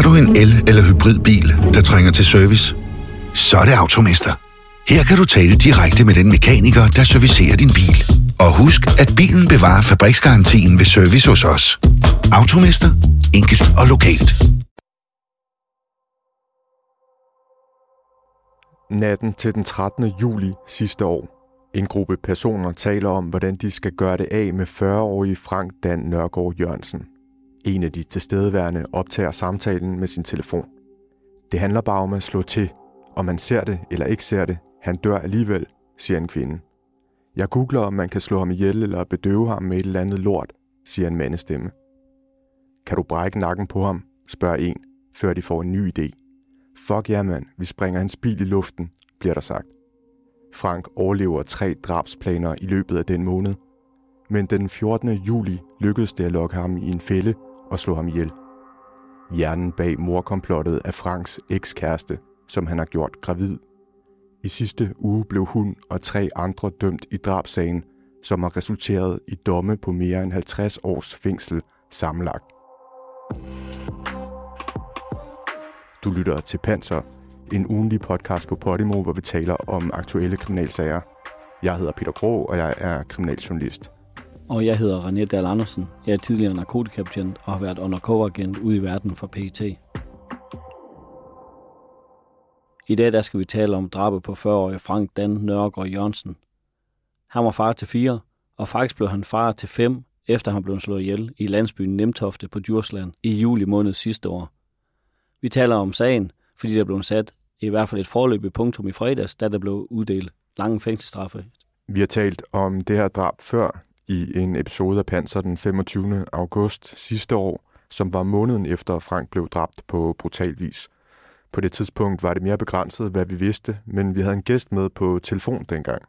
Har du en el- eller hybridbil, der trænger til service? Så er det Automester. Her kan du tale direkte med den mekaniker, der servicerer din bil. Og husk, at bilen bevarer fabriksgarantien ved service hos os. Automester. Enkelt og lokalt. Natten til den 13. juli sidste år. En gruppe personer taler om, hvordan de skal gøre det af med 40-årige Frank Dan Nørgaard Jørgensen. En af de tilstedeværende optager samtalen med sin telefon. Det handler bare om at slå til. Om man ser det eller ikke ser det, han dør alligevel, siger en kvinde. Jeg googler, om man kan slå ham ihjel eller bedøve ham med et eller andet lort, siger en mandestemme. Kan du brække nakken på ham, spørger en, før de får en ny idé. Fuck ja, mand, vi springer hans bil i luften, bliver der sagt. Frank overlever tre drabsplaner i løbet af den måned. Men den 14. juli lykkedes det at lokke ham i en fælde og slå ham ihjel. Hjernen bag morkomplottet er Franks ekskæreste, som han har gjort gravid. I sidste uge blev hun og tre andre dømt i drabsagen, som har resulteret i domme på mere end 50 års fængsel sammenlagt. Du lytter til Panser, en ugenlig podcast på Podimo, hvor vi taler om aktuelle kriminalsager. Jeg hedder Peter Grå, og jeg er kriminaljournalist. Og jeg hedder René Dahl Andersen. Jeg er tidligere narkotikabetjent og har været undercover-agent ude i verden for PET. I dag der skal vi tale om drabet på 40-årige Frank Dan Nørgaard Jørgensen. Han var far til fire, og faktisk blev han far til fem, efter han blev slået ihjel i landsbyen Nemtofte på Djursland i juli måned sidste år. Vi taler om sagen, fordi der blev sat i hvert fald et forløbigt punktum i fredags, da der blev uddelt lange fængselsstraffe. Vi har talt om det her drab før i en episode af Panser den 25. august sidste år, som var måneden efter Frank blev dræbt på brutal vis. På det tidspunkt var det mere begrænset, hvad vi vidste, men vi havde en gæst med på telefon dengang.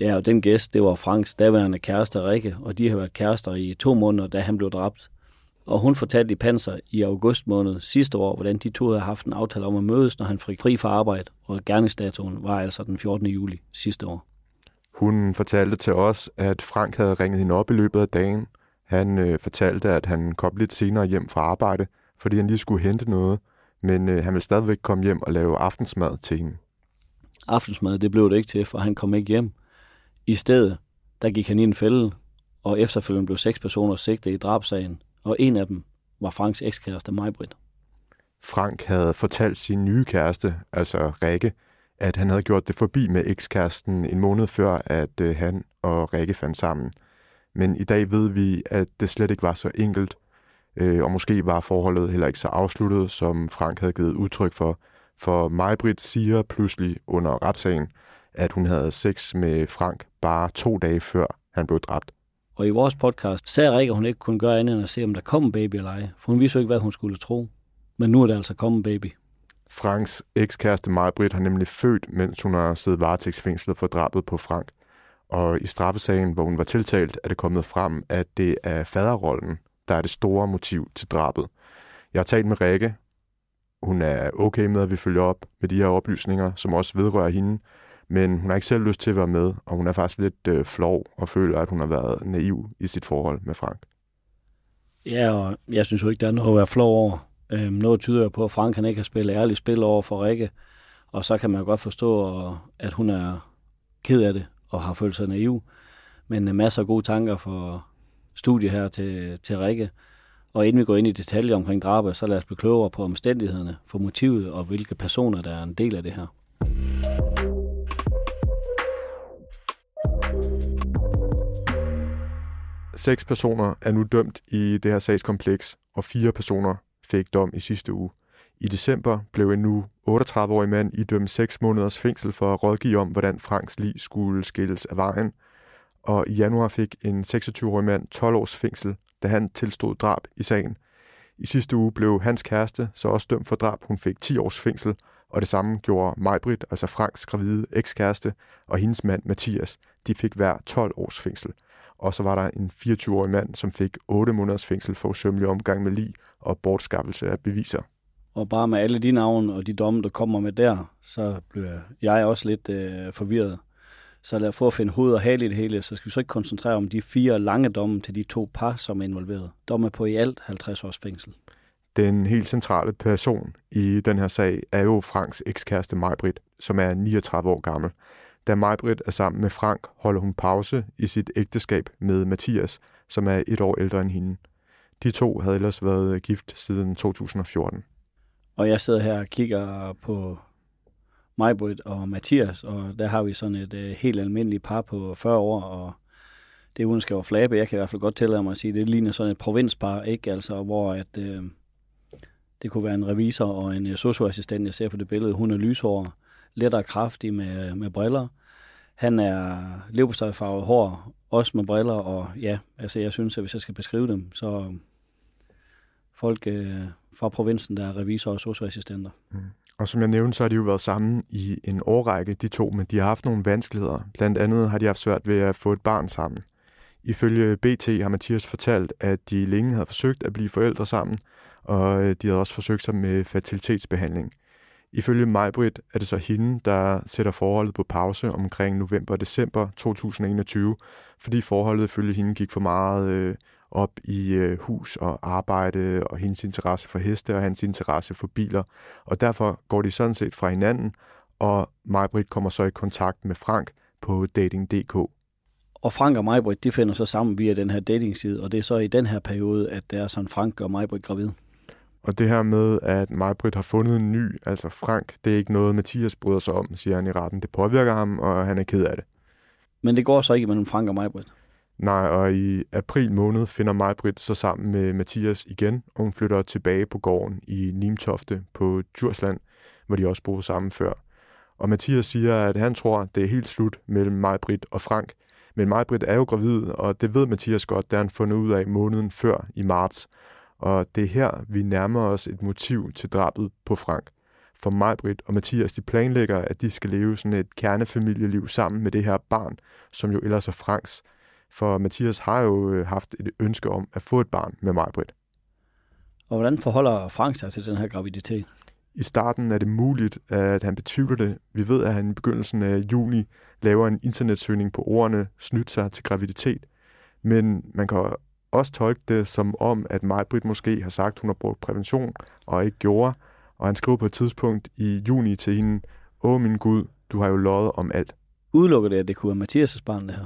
Ja, og den gæst, det var Franks daværende kæreste Rikke, og de har været kærester i to måneder, da han blev dræbt. Og hun fortalte i Panser i august måned sidste år, hvordan de to havde haft en aftale om at mødes, når han fik fri fra arbejde, og gerningsdatoen var altså den 14. juli sidste år. Hun fortalte til os, at Frank havde ringet hende op i løbet af dagen. Han øh, fortalte, at han kom lidt senere hjem fra arbejde, fordi han lige skulle hente noget, men øh, han ville stadigvæk komme hjem og lave aftensmad til hende. Aftensmad, det blev det ikke til, for han kom ikke hjem. I stedet, der gik han i en fælde, og efterfølgende blev seks personer sigtet i drabsagen, og en af dem var Franks ekskæreste Majbrit. Frank havde fortalt sin nye kæreste, altså Rikke, at han havde gjort det forbi med ekskæresten en måned før, at øh, han og Rikke fandt sammen. Men i dag ved vi, at det slet ikke var så enkelt, øh, og måske var forholdet heller ikke så afsluttet, som Frank havde givet udtryk for. For Majbrit siger pludselig under retssagen, at hun havde sex med Frank bare to dage før han blev dræbt. Og i vores podcast sagde Rikke, at hun ikke kunne gøre andet end at se, om der kom en baby eller ej, for hun vidste jo ikke, hvad hun skulle tro. Men nu er der altså kommet en baby. Franks ekskæreste Majbrit har nemlig født, mens hun har siddet varetægtsfængslet for drabet på Frank. Og i straffesagen, hvor hun var tiltalt, er det kommet frem, at det er faderrollen, der er det store motiv til drabet. Jeg har talt med Rikke. Hun er okay med, at vi følger op med de her oplysninger, som også vedrører hende. Men hun har ikke selv lyst til at være med, og hun er faktisk lidt øh, flov og føler, at hun har været naiv i sit forhold med Frank. Ja, og jeg synes jo ikke, der er noget at være flov over. Øhm, noget tyder på, at Frank han ikke har spillet ærligt spil over for Rikke. Og så kan man godt forstå, at hun er ked af det og har følt sig naiv. Men øh, masser af gode tanker for studie her til, til Rikke. Og inden vi går ind i detaljer omkring drabet, så lad os blive klogere på omstændighederne for motivet og hvilke personer, der er en del af det her. Seks personer er nu dømt i det her sagskompleks, og fire personer fik dom i sidste uge. I december blev en nu 38-årig mand idømt 6 måneders fængsel for at rådgive om, hvordan Franks lig skulle skilles af vejen. Og i januar fik en 26-årig mand 12 års fængsel, da han tilstod drab i sagen. I sidste uge blev hans kæreste så også dømt for drab. Hun fik 10 års fængsel, og det samme gjorde Majbrit, altså Franks gravide ekskæreste, og hendes mand Mathias. De fik hver 12 års fængsel. Og så var der en 24-årig mand, som fik 8 måneders fængsel for usømmelig omgang med lig og bortskaffelse af beviser. Og bare med alle de navne og de domme, der kommer med der, så bliver jeg også lidt øh, forvirret. Så lad få at finde hoved og hale i det hele, så skal vi så ikke koncentrere om de fire lange domme til de to par, som er involveret. Domme på i alt 50 års fængsel. Den helt centrale person i den her sag er jo Franks ekskæreste Majbrit, som er 39 år gammel. Da Majbrit er sammen med Frank, holder hun pause i sit ægteskab med Mathias, som er et år ældre end hende. De to havde ellers været gift siden 2014. Og jeg sidder her og kigger på Majbrit og Mathias, og der har vi sådan et øh, helt almindeligt par på 40 år, og det uden skal være flabe. Jeg kan i hvert fald godt tillade mig at sige, at det ligner sådan et provinspar, ikke? Altså, hvor at, øh, det kunne være en revisor og en øh, socioassistent, jeg ser på det billede. Hun er lyshår, lettere kraftig med, med briller. Han er leverpostejfarvet hår, også med briller, og ja, altså jeg synes, at hvis jeg skal beskrive dem, så folk øh, fra provinsen, der er revisor og socioassistenter. Mm. Og som jeg nævnte, så har de jo været sammen i en årrække, de to, men de har haft nogle vanskeligheder. Blandt andet har de haft svært ved at få et barn sammen. Ifølge BT har Mathias fortalt, at de længe havde forsøgt at blive forældre sammen, og øh, de havde også forsøgt sig med fertilitetsbehandling. Ifølge Majbrit er det så hende, der sætter forholdet på pause omkring november og december 2021, fordi forholdet ifølge hende gik for meget øh, op i øh, hus og arbejde og hendes interesse for heste og hans interesse for biler. Og derfor går de sådan set fra hinanden, og Majbrit kommer så i kontakt med Frank på dating.dk. Og Frank og Majbrit, de finder så sammen via den her datingside, og det er så i den her periode, at det er sådan Frank og Majbrit gravid. Og det her med, at Majbrit har fundet en ny, altså Frank, det er ikke noget, Mathias bryder sig om, siger han i retten. Det påvirker ham, og han er ked af det. Men det går så ikke mellem Frank og Majbrit? Nej, og i april måned finder Majbrit så sammen med Mathias igen, og hun flytter tilbage på gården i Nimtofte på Djursland, hvor de også boede sammen før. Og Mathias siger, at han tror, det er helt slut mellem Majbrit og Frank. Men Majbrit er jo gravid, og det ved Mathias godt, da han fundet ud af måneden før i marts. Og det er her, vi nærmer os et motiv til drabet på Frank. For Majbrit og Mathias, de planlægger, at de skal leve sådan et kernefamilieliv sammen med det her barn, som jo ellers er Franks. For Mathias har jo øh, haft et ønske om at få et barn med Majbrit. Og hvordan forholder Frank sig til den her graviditet? I starten er det muligt, at han betvivler det. Vi ved, at han i begyndelsen af juni laver en internetsøgning på ordene snydt sig til graviditet. Men man kan også tolke det som om, at Majbrit måske har sagt, at hun har brugt prævention og ikke gjorde. Og han skriver på et tidspunkt i juni til hende, Åh min Gud, du har jo løjet om alt. Udelukker det, at det kunne være Mathias' barn, det her?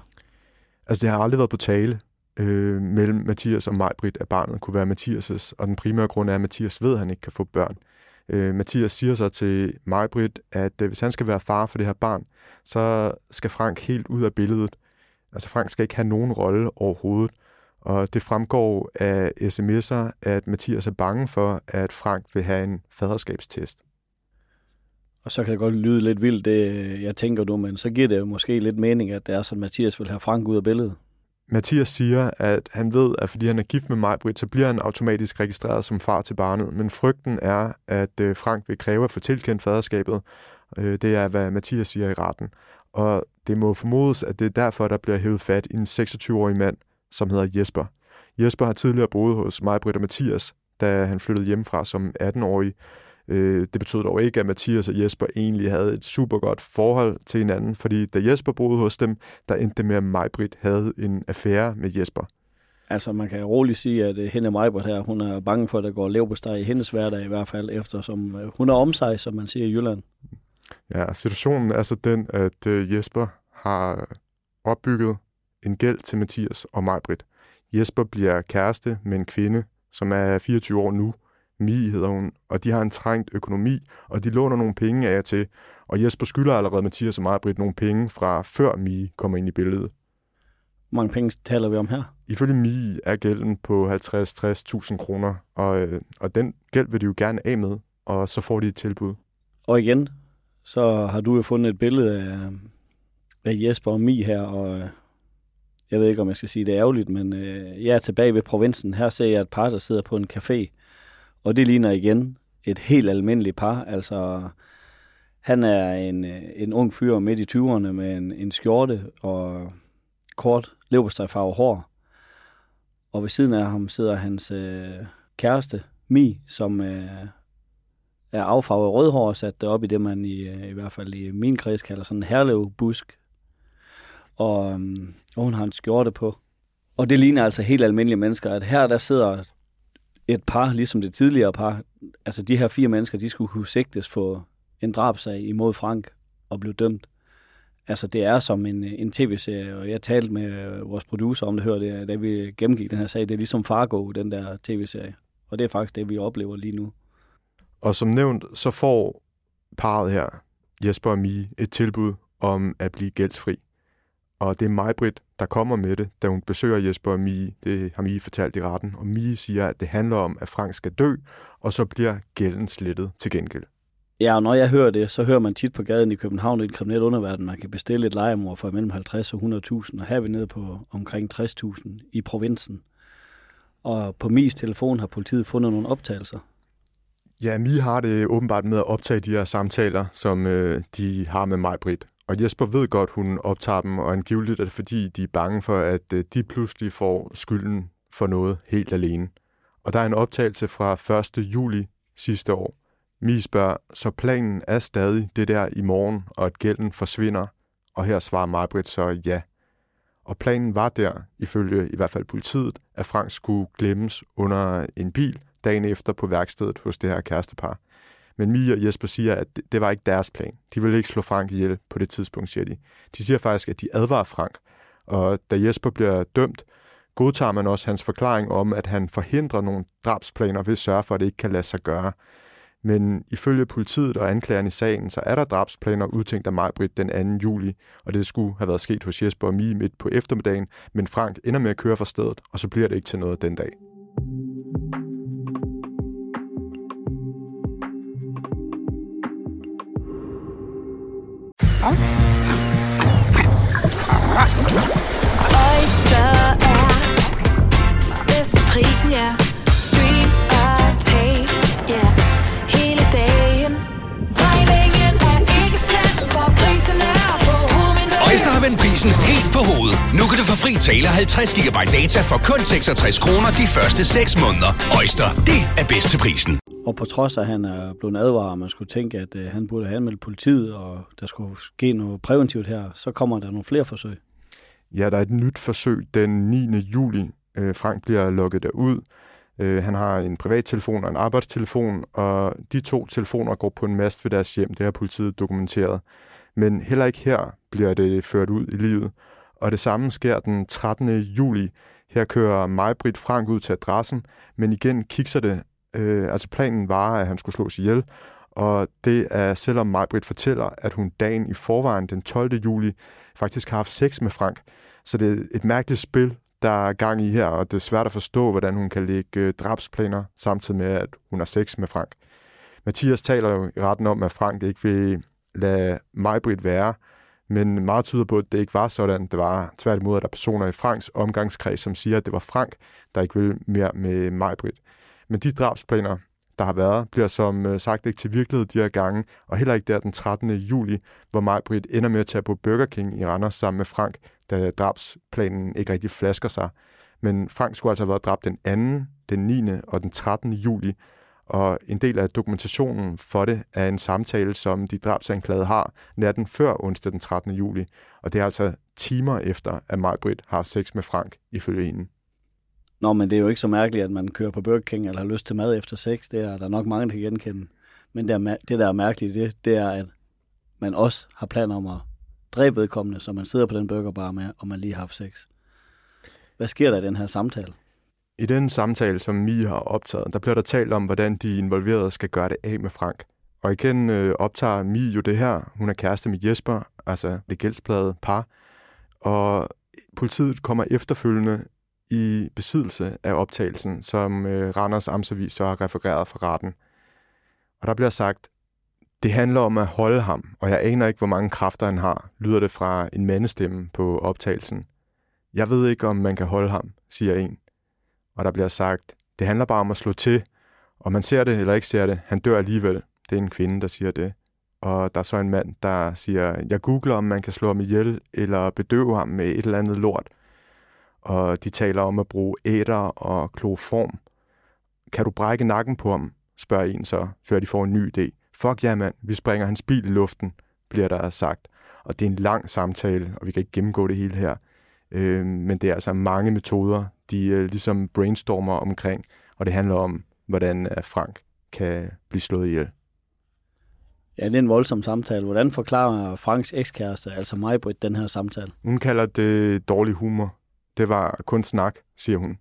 Altså, det har aldrig været på tale øh, mellem Mathias og Majbrit, at barnet kunne være Mathias' og den primære grund er, at Mathias ved, at han ikke kan få børn. Øh, Mathias siger så til Majbrit, at øh, hvis han skal være far for det her barn, så skal Frank helt ud af billedet. Altså, Frank skal ikke have nogen rolle overhovedet. Og det fremgår af sms'er, at Mathias er bange for, at Frank vil have en faderskabstest. Og så kan det godt lyde lidt vildt, det jeg tænker nu, men så giver det jo måske lidt mening, at det er sådan, at Mathias vil have Frank ud af billedet. Mathias siger, at han ved, at fordi han er gift med Majbrit, så bliver han automatisk registreret som far til barnet. Men frygten er, at øh, Frank vil kræve at få tilkendt faderskabet. Øh, det er, hvad Mathias siger i retten. Og det må formodes, at det er derfor, der bliver hævet fat i en 26-årig mand, som hedder Jesper. Jesper har tidligere boet hos mig, Britt og Mathias, da han flyttede hjemmefra som 18-årig. Øh, det betød dog ikke, at Mathias og Jesper egentlig havde et super godt forhold til hinanden, fordi da Jesper boede hos dem, der endte det med, at Majbrit havde en affære med Jesper. Altså, man kan roligt sige, at øh, hende Majbrit her, hun er bange for, at der går leverpostej i hendes hverdag i hvert fald, eftersom øh, hun er om sig, som man siger i Jylland. Ja, situationen er så den, at Jesper har opbygget en gæld til Mathias og Majbrit. Jesper bliver kæreste med en kvinde, som er 24 år nu. Mie hedder hun, og de har en trængt økonomi, og de låner nogle penge af til. Og Jesper skylder allerede Mathias og Majbrit nogle penge fra før Mie kommer ind i billedet. Hvor mange penge taler vi om her? Ifølge Mie er gælden på 50-60.000 kroner, og, øh, og den gæld vil de jo gerne af med, og så får de et tilbud. Og igen, så har du jo fundet et billede af, af Jesper og Mie her, og jeg ved ikke, om jeg skal sige det ærgerligt, men øh, jeg er tilbage ved provinsen. Her ser jeg et par, der sidder på en café, og det ligner igen et helt almindeligt par. Altså, han er en, øh, en ung fyr midt i 20'erne med en, en skjorte og kort leverpostejfarve hår. Og ved siden af ham sidder hans øh, kæreste, Mi, som øh, er affarvet rødhår og sat det op i det, man i, øh, i hvert fald i min kreds kalder sådan en herlevbusk og, øhm, og hun har en skjorte på. Og det ligner altså helt almindelige mennesker, at her der sidder et par, ligesom det tidligere par, altså de her fire mennesker, de skulle kunne sigtes for en drabsag imod Frank og blive dømt. Altså det er som en, en tv-serie, og jeg talte med vores producer om det, hørte det, da vi gennemgik den her sag. Det er ligesom Fargo, den der tv-serie. Og det er faktisk det, vi oplever lige nu. Og som nævnt, så får parret her, Jesper og Mie, et tilbud om at blive gældsfri. Og det er mig, Britt, der kommer med det, da hun besøger Jesper og Mie. Det har Mie fortalt i retten. Og Mie siger, at det handler om, at Frank skal dø, og så bliver gælden slettet til gengæld. Ja, og når jeg hører det, så hører man tit på gaden i København i den kriminelle underverden, man kan bestille et legemord for mellem 50 og 100.000, og her er vi nede på omkring 60.000 i provinsen. Og på Mies telefon har politiet fundet nogle optagelser. Ja, Mi har det åbenbart med at optage de her samtaler, som øh, de har med mig, Britt. Og Jesper ved godt, hun optager dem, og angiveligt er det fordi, de er bange for, at øh, de pludselig får skylden for noget helt alene. Og der er en optagelse fra 1. juli sidste år. Mi spørger, så planen er stadig det der i morgen, og at gælden forsvinder? Og her svarer Marbrit så ja. Og planen var der, ifølge i hvert fald politiet, at Frank skulle glemmes under en bil dagen efter på værkstedet hos det her kærestepar. Men Mia og Jesper siger, at det var ikke deres plan. De ville ikke slå Frank ihjel på det tidspunkt, siger de. De siger faktisk, at de advarer Frank. Og da Jesper bliver dømt, godtager man også hans forklaring om, at han forhindrer nogle drabsplaner ved at sørge for, at det ikke kan lade sig gøre. Men ifølge politiet og anklageren i sagen, så er der drabsplaner udtænkt af Majbrit den 2. juli, og det skulle have været sket hos Jesper og Mie midt på eftermiddagen, men Frank ender med at køre fra stedet, og så bliver det ikke til noget den dag. Oyster er bedst til prisen, ja. Stream og tag, ja. Hele dagen. Regningen er ikke slem, for prisen er på hovedet. Oyster har vendt prisen helt på hovedet. Nu kan du få fri tale 50 GB data for kun 66 kroner de første 6 måneder. Oyster, det er bedst til prisen. Og på trods af, at han er blevet advaret, og man skulle tænke, at øh, han burde have anmeldt politiet, og der skulle ske noget præventivt her, så kommer der nogle flere forsøg. Ja, der er et nyt forsøg den 9. juli. Øh, Frank bliver lukket derud. Øh, han har en privattelefon og en arbejdstelefon, og de to telefoner går på en mast ved deres hjem. Det har politiet dokumenteret. Men heller ikke her bliver det ført ud i livet. Og det samme sker den 13. juli. Her kører Majbrit Frank ud til adressen, men igen kikser det. Øh, altså planen var, at han skulle slås ihjel, og det er, selvom Majbrit fortæller, at hun dagen i forvejen den 12. juli faktisk har haft sex med Frank. Så det er et mærkeligt spil, der er gang i her, og det er svært at forstå, hvordan hun kan lægge øh, drabsplaner, samtidig med, at hun har sex med Frank. Mathias taler jo i retten om, at Frank ikke vil lade Majbrit være, men meget tyder på, at det ikke var sådan. Det var tværtimod, at der er personer i Franks omgangskreds, som siger, at det var Frank, der ikke ville mere med Majbrit. Men de drabsplaner, der har været, bliver som øh, sagt ikke til virkelighed de her gange, og heller ikke der den 13. juli, hvor Majbrit ender med at tage på Burger King i Randers sammen med Frank, da drabsplanen ikke rigtig flasker sig. Men Frank skulle altså have været dræbt den 2., den 9. og den 13. juli, og en del af dokumentationen for det er en samtale, som de drabsanklagede har natten før onsdag den 13. juli, og det er altså timer efter, at Majbrit har sex med Frank, ifølge hende. Nå, men det er jo ikke så mærkeligt, at man kører på Burger King eller har lyst til mad efter sex. Det er der nok mange, der kan genkende. Men det, er, det der er mærkeligt, det, det er, at man også har planer om at dræbe vedkommende, så man sidder på den burgerbar med, og man lige har haft sex. Hvad sker der i den her samtale? I den samtale, som Mi har optaget, der bliver der talt om, hvordan de involverede skal gøre det af med Frank. Og igen øh, optager Mie jo det her. Hun er kæreste med Jesper, altså det gældsplade par. Og politiet kommer efterfølgende i besiddelse af optagelsen, som øh, Randers Amtsavis så har refereret fra retten. Og der bliver sagt, det handler om at holde ham, og jeg aner ikke, hvor mange kræfter han har, lyder det fra en mandestemme på optagelsen. Jeg ved ikke, om man kan holde ham, siger en. Og der bliver sagt, det handler bare om at slå til, og man ser det eller ikke ser det, han dør alligevel. Det er en kvinde, der siger det. Og der er så en mand, der siger, jeg googler, om man kan slå ham ihjel, eller bedøve ham med et eller andet lort. Og de taler om at bruge æder og kloform. Kan du brække nakken på ham, spørger en så, før de får en ny idé. Fuck ja, mand, vi springer hans bil i luften, bliver der sagt. Og det er en lang samtale, og vi kan ikke gennemgå det hele her. Øh, men det er altså mange metoder, de øh, ligesom brainstormer omkring. og det handler om, hvordan øh, Frank kan blive slået ihjel. Ja, det er en voldsom samtale. Hvordan forklarer Franks ekskæreste, altså mig, på den her samtale? Hun kalder det dårlig humor. Det var kun snak, siger hun.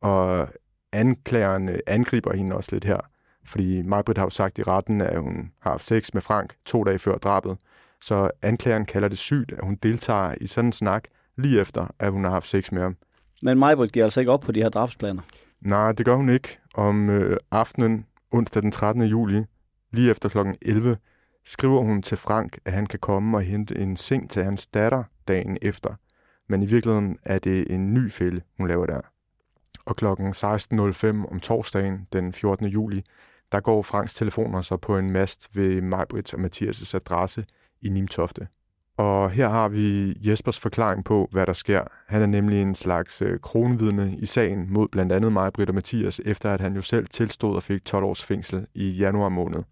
Og anklageren angriber hende også lidt her. Fordi Majbrit har jo sagt i retten, at hun har haft sex med Frank to dage før drabet. Så anklageren kalder det sygt, at hun deltager i sådan en snak lige efter, at hun har haft sex med ham. Men Majbrit giver altså ikke op på de her drabsplaner. Nej, det gør hun ikke. Om øh, aftenen, onsdag den 13. juli, lige efter kl. 11, skriver hun til Frank, at han kan komme og hente en seng til hans datter dagen efter. Men i virkeligheden er det en ny fælde, hun laver der. Og kl. 16.05 om torsdagen den 14. juli, der går Franks telefoner så på en mast ved Majbrits og Mathias' adresse i Nimtofte. Og her har vi Jespers forklaring på, hvad der sker. Han er nemlig en slags øh, kronvidne i sagen mod blandt andet mig, Britt og Mathias, efter at han jo selv tilstod og fik 12 års fængsel i januar måned.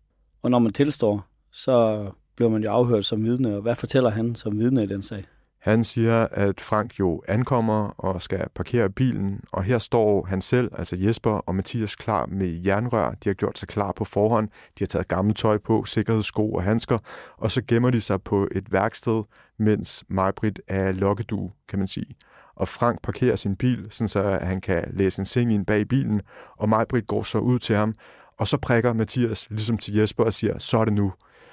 Og når man tilstår, så bliver man jo afhørt som vidne. Og hvad fortæller han som vidne i den sag? Han siger, at Frank jo ankommer og skal parkere bilen, og her står han selv, altså Jesper og Mathias, klar med jernrør. De har gjort sig klar på forhånd. De har taget gammelt tøj på, sikkerhedssko og handsker, og så gemmer de sig på et værksted, mens Majbrit er lokkedue, kan man sige. Og Frank parkerer sin bil, så han kan læse en seng ind bag bilen, og Majbrit går så ud til ham, og så prikker Mathias ligesom til Jesper og siger, så er det nu.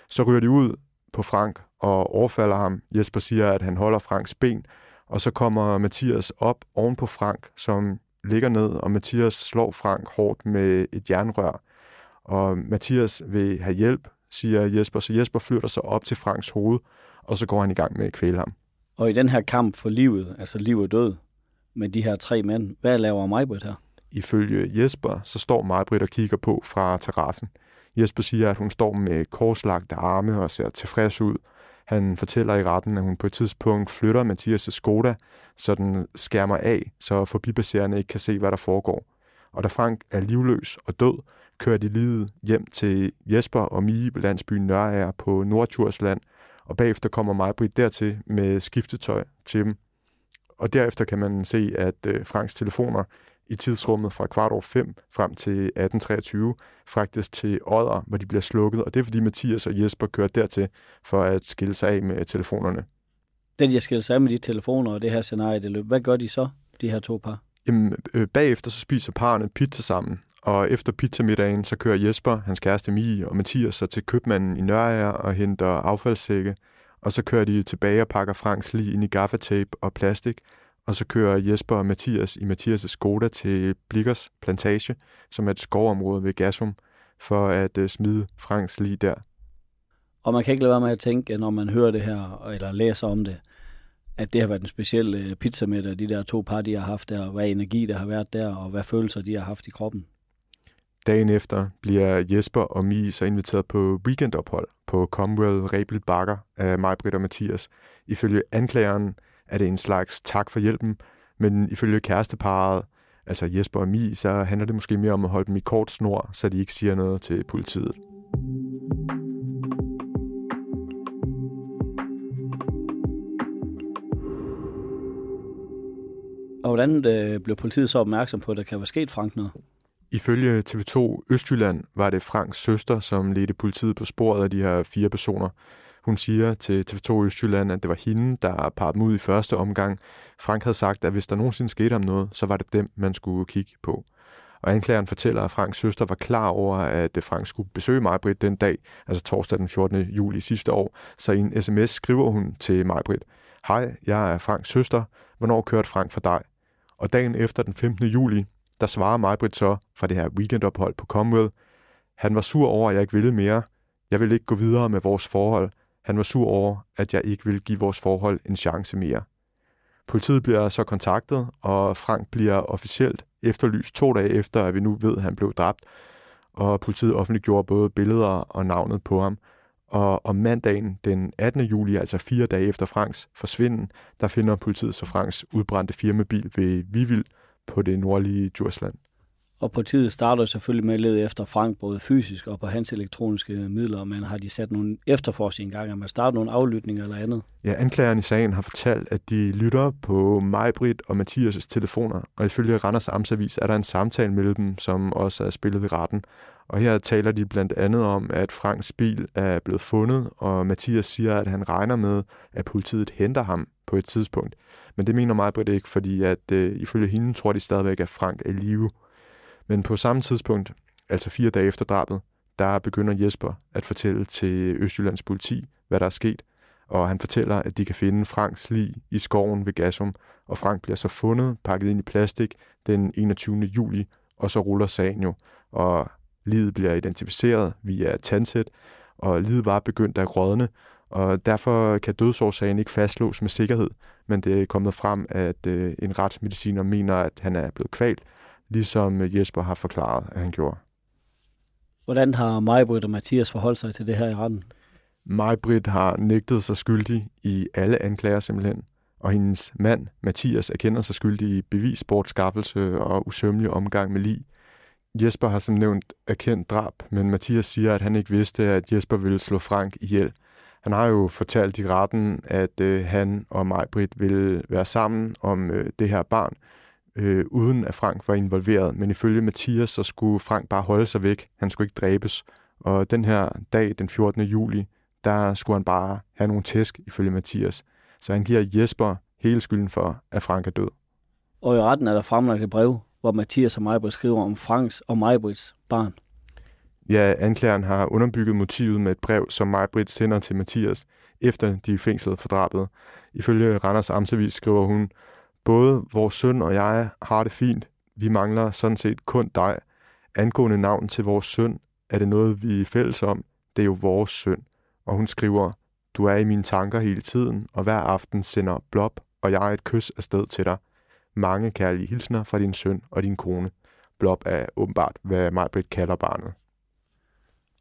Så ryger de ud på Frank og overfalder ham. Jesper siger, at han holder Franks ben, og så kommer Mathias op oven på Frank, som ligger ned, og Mathias slår Frank hårdt med et jernrør. Og Mathias vil have hjælp, siger Jesper, så Jesper flytter sig op til Franks hoved, og så går han i gang med at kvæle ham. Og i den her kamp for livet, altså liv og død, med de her tre mænd, hvad laver Majbrit her? Ifølge Jesper, så står Majbrit og kigger på fra terrassen. Jesper siger, at hun står med korslagte arme og ser tilfreds ud. Han fortæller i retten, at hun på et tidspunkt flytter Mathias' Skoda, så den skærmer af, så forbipasserende ikke kan se, hvad der foregår. Og da Frank er livløs og død, kører de livet hjem til Jesper og Mie ved landsbyen Nørager på Nordjursland, og bagefter kommer Majbrit dertil med skiftetøj til dem. Og derefter kan man se, at øh, Franks telefoner i tidsrummet fra kvart over fem frem til 1823 fragtes til Odder, hvor de bliver slukket, og det er fordi Mathias og Jesper kører dertil for at skille sig af med telefonerne. Da de har skilt sig af med de telefoner og det her scenarie, det løb, hvad gør de så, de her to par? Jamen, øh, bagefter så spiser parerne pizza sammen, og efter pizzamiddagen, så kører Jesper, hans kæreste Mie og Mathias sig til købmanden i Nørager og henter affaldssække, og så kører de tilbage og pakker Franks lige ind i gaffatape og plastik, og så kører Jesper og Mathias i Mathias' Skoda til Blikkers Plantage, som er et skovområde ved Gasum, for at uh, smide Franks lige der. Og man kan ikke lade være med at tænke, når man hører det her, eller læser om det, at det har været en speciel uh, pizza med de der to par, de har haft der, og hvad energi der har været der, og hvad følelser de har haft i kroppen. Dagen efter bliver Jesper og Mie så inviteret på weekendophold på Comwell Rebel Bakker af mig, Britt og Mathias. Ifølge anklageren er det en slags tak for hjælpen, men ifølge kæresteparet, altså Jesper og Mi, så handler det måske mere om at holde dem i kort snor, så de ikke siger noget til politiet. Og hvordan øh, blev politiet så opmærksom på, at der kan være sket Frank noget? Ifølge TV2 Østjylland var det Franks søster, som ledte politiet på sporet af de her fire personer. Hun siger til TV2 Østjylland, at det var hende, der parrede dem ud i første omgang. Frank havde sagt, at hvis der nogensinde skete om noget, så var det dem, man skulle kigge på. Og anklageren fortæller, at Franks søster var klar over, at Frank skulle besøge Majbrit den dag, altså torsdag den 14. juli sidste år. Så i en sms skriver hun til Majbrit, Hej, jeg er Franks søster. Hvornår kørte Frank for dig? Og dagen efter den 15. juli, der svarer Majbrit så fra det her weekendophold på Commonwealth, han var sur over, at jeg ikke ville mere. Jeg vil ikke gå videre med vores forhold. Han var sur over, at jeg ikke ville give vores forhold en chance mere. Politiet bliver så kontaktet, og Frank bliver officielt efterlyst to dage efter, at vi nu ved, at han blev dræbt. Og politiet offentliggjorde både billeder og navnet på ham. Og om mandagen den 18. juli, altså fire dage efter Franks forsvinden, der finder politiet så Franks udbrændte firmabil ved Vivild på det nordlige Djursland. Og politiet starter selvfølgelig med at lede efter Frank, både fysisk og på hans elektroniske midler, men har de sat nogle efterforskning i gang, at man starter nogle aflytninger eller andet? Ja, anklageren i sagen har fortalt, at de lytter på Majbrit og Mathias' telefoner, og ifølge Randers Amtsavis er der en samtale mellem dem, som også er spillet ved retten. Og her taler de blandt andet om, at Franks bil er blevet fundet, og Mathias siger, at han regner med, at politiet henter ham på et tidspunkt. Men det mener Majbrit ikke, fordi at øh, ifølge hende tror de stadigvæk, at Frank er i live. Men på samme tidspunkt, altså fire dage efter drabet, der begynder Jesper at fortælle til Østjyllands politi, hvad der er sket. Og han fortæller, at de kan finde Franks lig i skoven ved Gasum, og Frank bliver så fundet, pakket ind i plastik den 21. juli, og så ruller sagen jo. Og livet bliver identificeret via tandsæt, og livet var begyndt at rådne, og derfor kan dødsårsagen ikke fastslås med sikkerhed, men det er kommet frem, at øh, en retsmediciner mener, at han er blevet kvalt, ligesom Jesper har forklaret, at han gjorde. Hvordan har Majbrit og Mathias forholdt sig til det her i retten? Majbrit har nægtet sig skyldig i alle anklager simpelthen, og hendes mand, Mathias, erkender sig skyldig i bevisbortskaffelse og usømmelig omgang med lig. Jesper har som nævnt erkendt drab, men Mathias siger, at han ikke vidste, at Jesper ville slå Frank ihjel. Han har jo fortalt i retten, at øh, han og Majbrit ville være sammen om øh, det her barn, øh, uden at Frank var involveret. Men ifølge Mathias, så skulle Frank bare holde sig væk. Han skulle ikke dræbes. Og den her dag, den 14. juli, der skulle han bare have nogle tæsk, ifølge Mathias. Så han giver Jesper hele skylden for, at Frank er død. Og i retten er der fremlagt et brev, hvor Mathias og Majbrit skriver om Franks og Majbrits barn. Ja, anklageren har underbygget motivet med et brev, som Majbrit sender til Mathias, efter de er fængslet for drabet. Ifølge Randers Amtsavis skriver hun, Både vores søn og jeg har det fint. Vi mangler sådan set kun dig. Angående navn til vores søn, er det noget, vi er fælles om. Det er jo vores søn. Og hun skriver, du er i mine tanker hele tiden, og hver aften sender Blob og jeg et kys afsted til dig. Mange kærlige hilsner fra din søn og din kone. Blob er åbenbart, hvad Majbrit kalder barnet.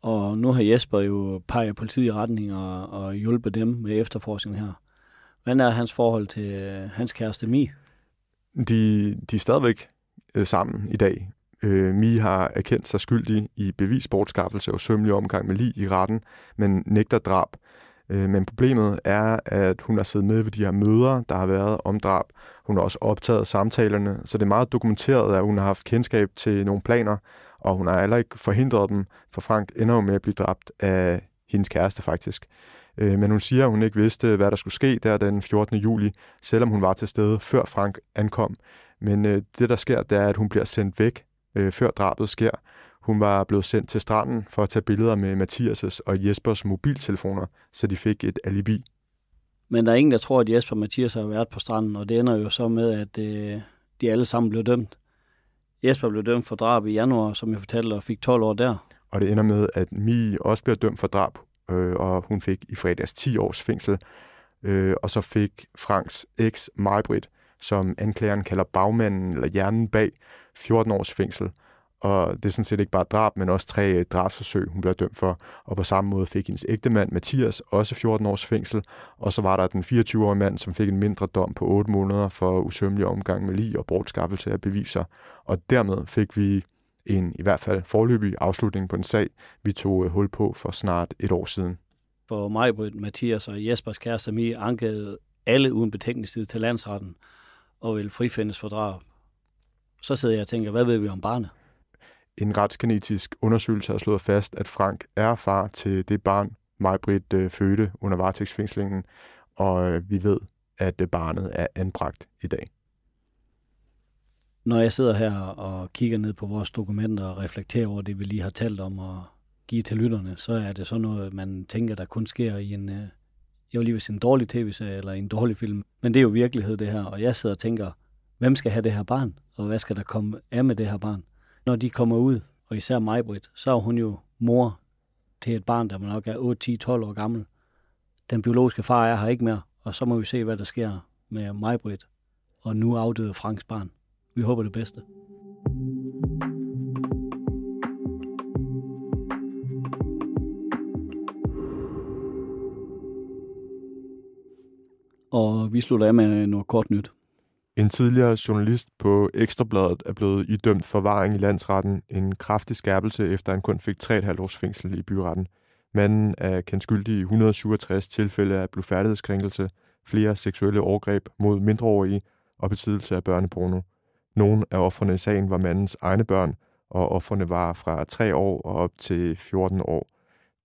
Og nu har Jesper jo peget politiet i retning og, og hjulpet dem med efterforskningen her. Hvordan er hans forhold til øh, hans kæreste Mi? De, de er stadigvæk øh, sammen i dag. Øh, Mi har erkendt sig skyldig i bevisbortskaffelse og sømmelig omgang med lig i retten, men nægter drab. Øh, men problemet er, at hun har siddet med ved de her møder, der har været om drab. Hun har også optaget samtalerne, så det er meget dokumenteret, at hun har haft kendskab til nogle planer, og hun har heller ikke forhindret dem, for Frank ender jo med at blive dræbt af hendes kæreste faktisk. Øh, men hun siger, at hun ikke vidste, hvad der skulle ske der den 14. juli, selvom hun var til stede, før Frank ankom. Men øh, det, der sker, det er, at hun bliver sendt væk, øh, før drabet sker. Hun var blevet sendt til stranden for at tage billeder med Mathias' og Jespers mobiltelefoner, så de fik et alibi. Men der er ingen, der tror, at Jesper og Mathias har været på stranden, og det ender jo så med, at øh, de alle sammen blev dømt. Jesper blev dømt for drab i januar, som jeg fortalte, og fik 12 år der. Og det ender med, at Mi også bliver dømt for drab, øh, og hun fik i fredags 10 års fængsel. Øh, og så fik Franks eks Majbrit, som anklageren kalder bagmanden eller hjernen bag, 14 års fængsel. Og det er sådan set ikke bare drab, men også tre øh, drabsforsøg, hun blev dømt for. Og på samme måde fik hendes ægtemand Mathias også 14 års fængsel. Og så var der den 24-årige mand, som fik en mindre dom på 8 måneder for usømmelig omgang med lig og bortskaffelse af beviser. Og dermed fik vi en i hvert fald forløbig afslutning på en sag, vi tog hul på for snart et år siden. For mig, Mathias og Jespers kæreste Mie ankede alle uden betænkningstid til landsretten og vil frifindes for drab. Så sidder jeg og tænker, hvad ved vi om barnet? En retskanetisk undersøgelse har slået fast, at Frank er far til det barn, Majbrit øh, fødte under varetægtsfængslingen, og øh, vi ved, at øh, barnet er anbragt i dag. Når jeg sidder her og kigger ned på vores dokumenter og reflekterer over det, vi lige har talt om og give til lytterne, så er det sådan noget, man tænker, der kun sker i en, øh, jeg vil lige vil sige en dårlig tv-serie eller en dårlig film. Men det er jo virkelighed, det her. Og jeg sidder og tænker, hvem skal have det her barn? Og hvad skal der komme af med det her barn? Når de kommer ud, og især mig, Britt, så er hun jo mor til et barn, der nok er 8, 10, 12 år gammel. Den biologiske far er her ikke mere, og så må vi se, hvad der sker med mig, Britt, og nu afdøde Franks barn. Vi håber det bedste. Og vi slutter af med noget kort nyt. En tidligere journalist på Ekstrabladet er blevet idømt forvaring i landsretten, en kraftig skærpelse efter han kun fik 3,5 års fængsel i byretten. Manden er kendt skyldig i 167 tilfælde af blufærdighedskrænkelse, flere seksuelle overgreb mod mindreårige og besiddelse af børneporno. Nogle af offerne i sagen var mandens egne børn, og offerne var fra 3 år og op til 14 år.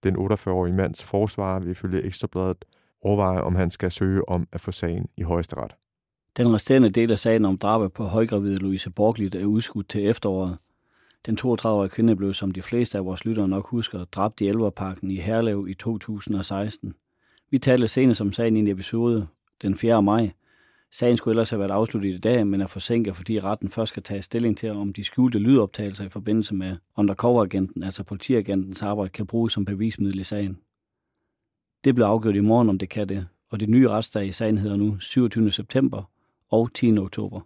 Den 48-årige mands forsvar vil ifølge Ekstrabladet overveje, om han skal søge om at få sagen i højesteret. Den resterende del af sagen om drabet på højgravide Louise Borglit er udskudt til efteråret. Den 32-årige kvinde blev, som de fleste af vores lyttere nok husker, dræbt i Elverparken i Herlev i 2016. Vi talte senest om sagen i en episode den 4. maj. Sagen skulle ellers have været afsluttet i dag, men er forsinket, fordi retten først skal tage stilling til, om de skjulte lydoptagelser i forbindelse med undercoveragenten, altså politiagentens arbejde, kan bruges som bevismiddel i sagen. Det blev afgjort i morgen, om det kan det, og det nye retsdag i sagen hedder nu 27. september og 10. oktober.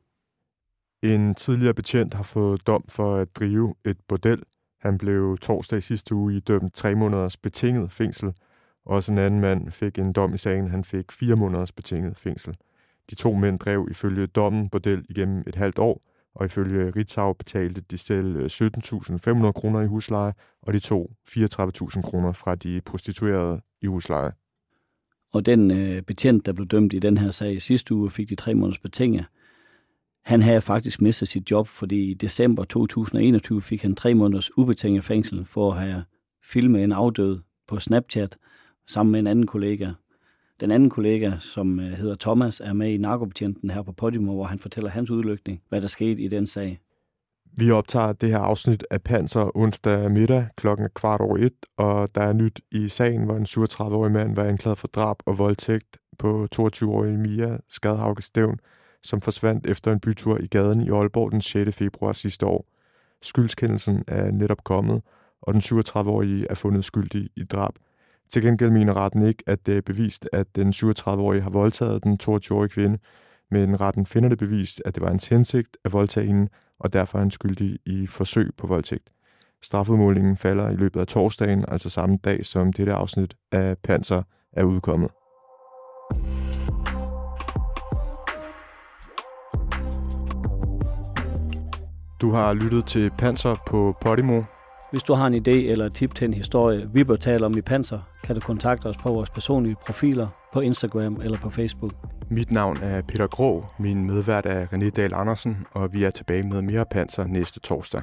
En tidligere betjent har fået dom for at drive et bordel. Han blev torsdag sidste uge idømt dømt tre måneders betinget fængsel. Også en anden mand fik en dom i sagen. Han fik fire måneders betinget fængsel. De to mænd drev ifølge dommen bordel igennem et halvt år, og ifølge Ritzau betalte de selv øh, 17.500 kroner i husleje, og de tog 34.000 kroner fra de prostituerede i husleje. Og den øh, betjent, der blev dømt i den her sag i sidste uge, fik de tre måneders betinget. Han havde faktisk mistet sit job, fordi i december 2021 fik han tre måneders ubetinget fængsel for at have filmet en afdød på Snapchat sammen med en anden kollega. Den anden kollega, som øh, hedder Thomas, er med i narkobetjenten her på Podimo, hvor han fortæller hans udlykning, hvad der skete i den sag. Vi optager det her afsnit af Panser onsdag middag klokken kvart over et, og der er nyt i sagen, hvor en 37-årig mand var anklaget for drab og voldtægt på 22-årige Mia Skadhauke Stævn, som forsvandt efter en bytur i gaden i Aalborg den 6. februar sidste år. Skyldskendelsen er netop kommet, og den 37-årige er fundet skyldig i drab. Til gengæld mener retten ikke, at det er bevist, at den 37-årige har voldtaget den 22-årige kvinde, men retten finder det bevist, at det var hans hensigt at voldtage hende, og derfor er han skyldig i forsøg på voldtægt. Strafudmålingen falder i løbet af torsdagen, altså samme dag som dette afsnit af Panser er udkommet. Du har lyttet til Panser på Podimo. Hvis du har en idé eller et tip til en historie, vi bør tale om i Panser, kan du kontakte os på vores personlige profiler på Instagram eller på Facebook. Mit navn er Peter Grå, min medvært er René Dahl Andersen, og vi er tilbage med mere Panser næste torsdag.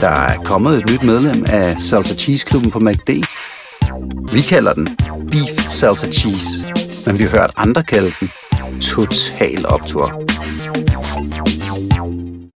Der er kommet et nyt medlem af Salsa Cheese Klubben på MACD. Vi kalder den Beef Salsa Cheese, men vi har hørt andre kalde den Total optur.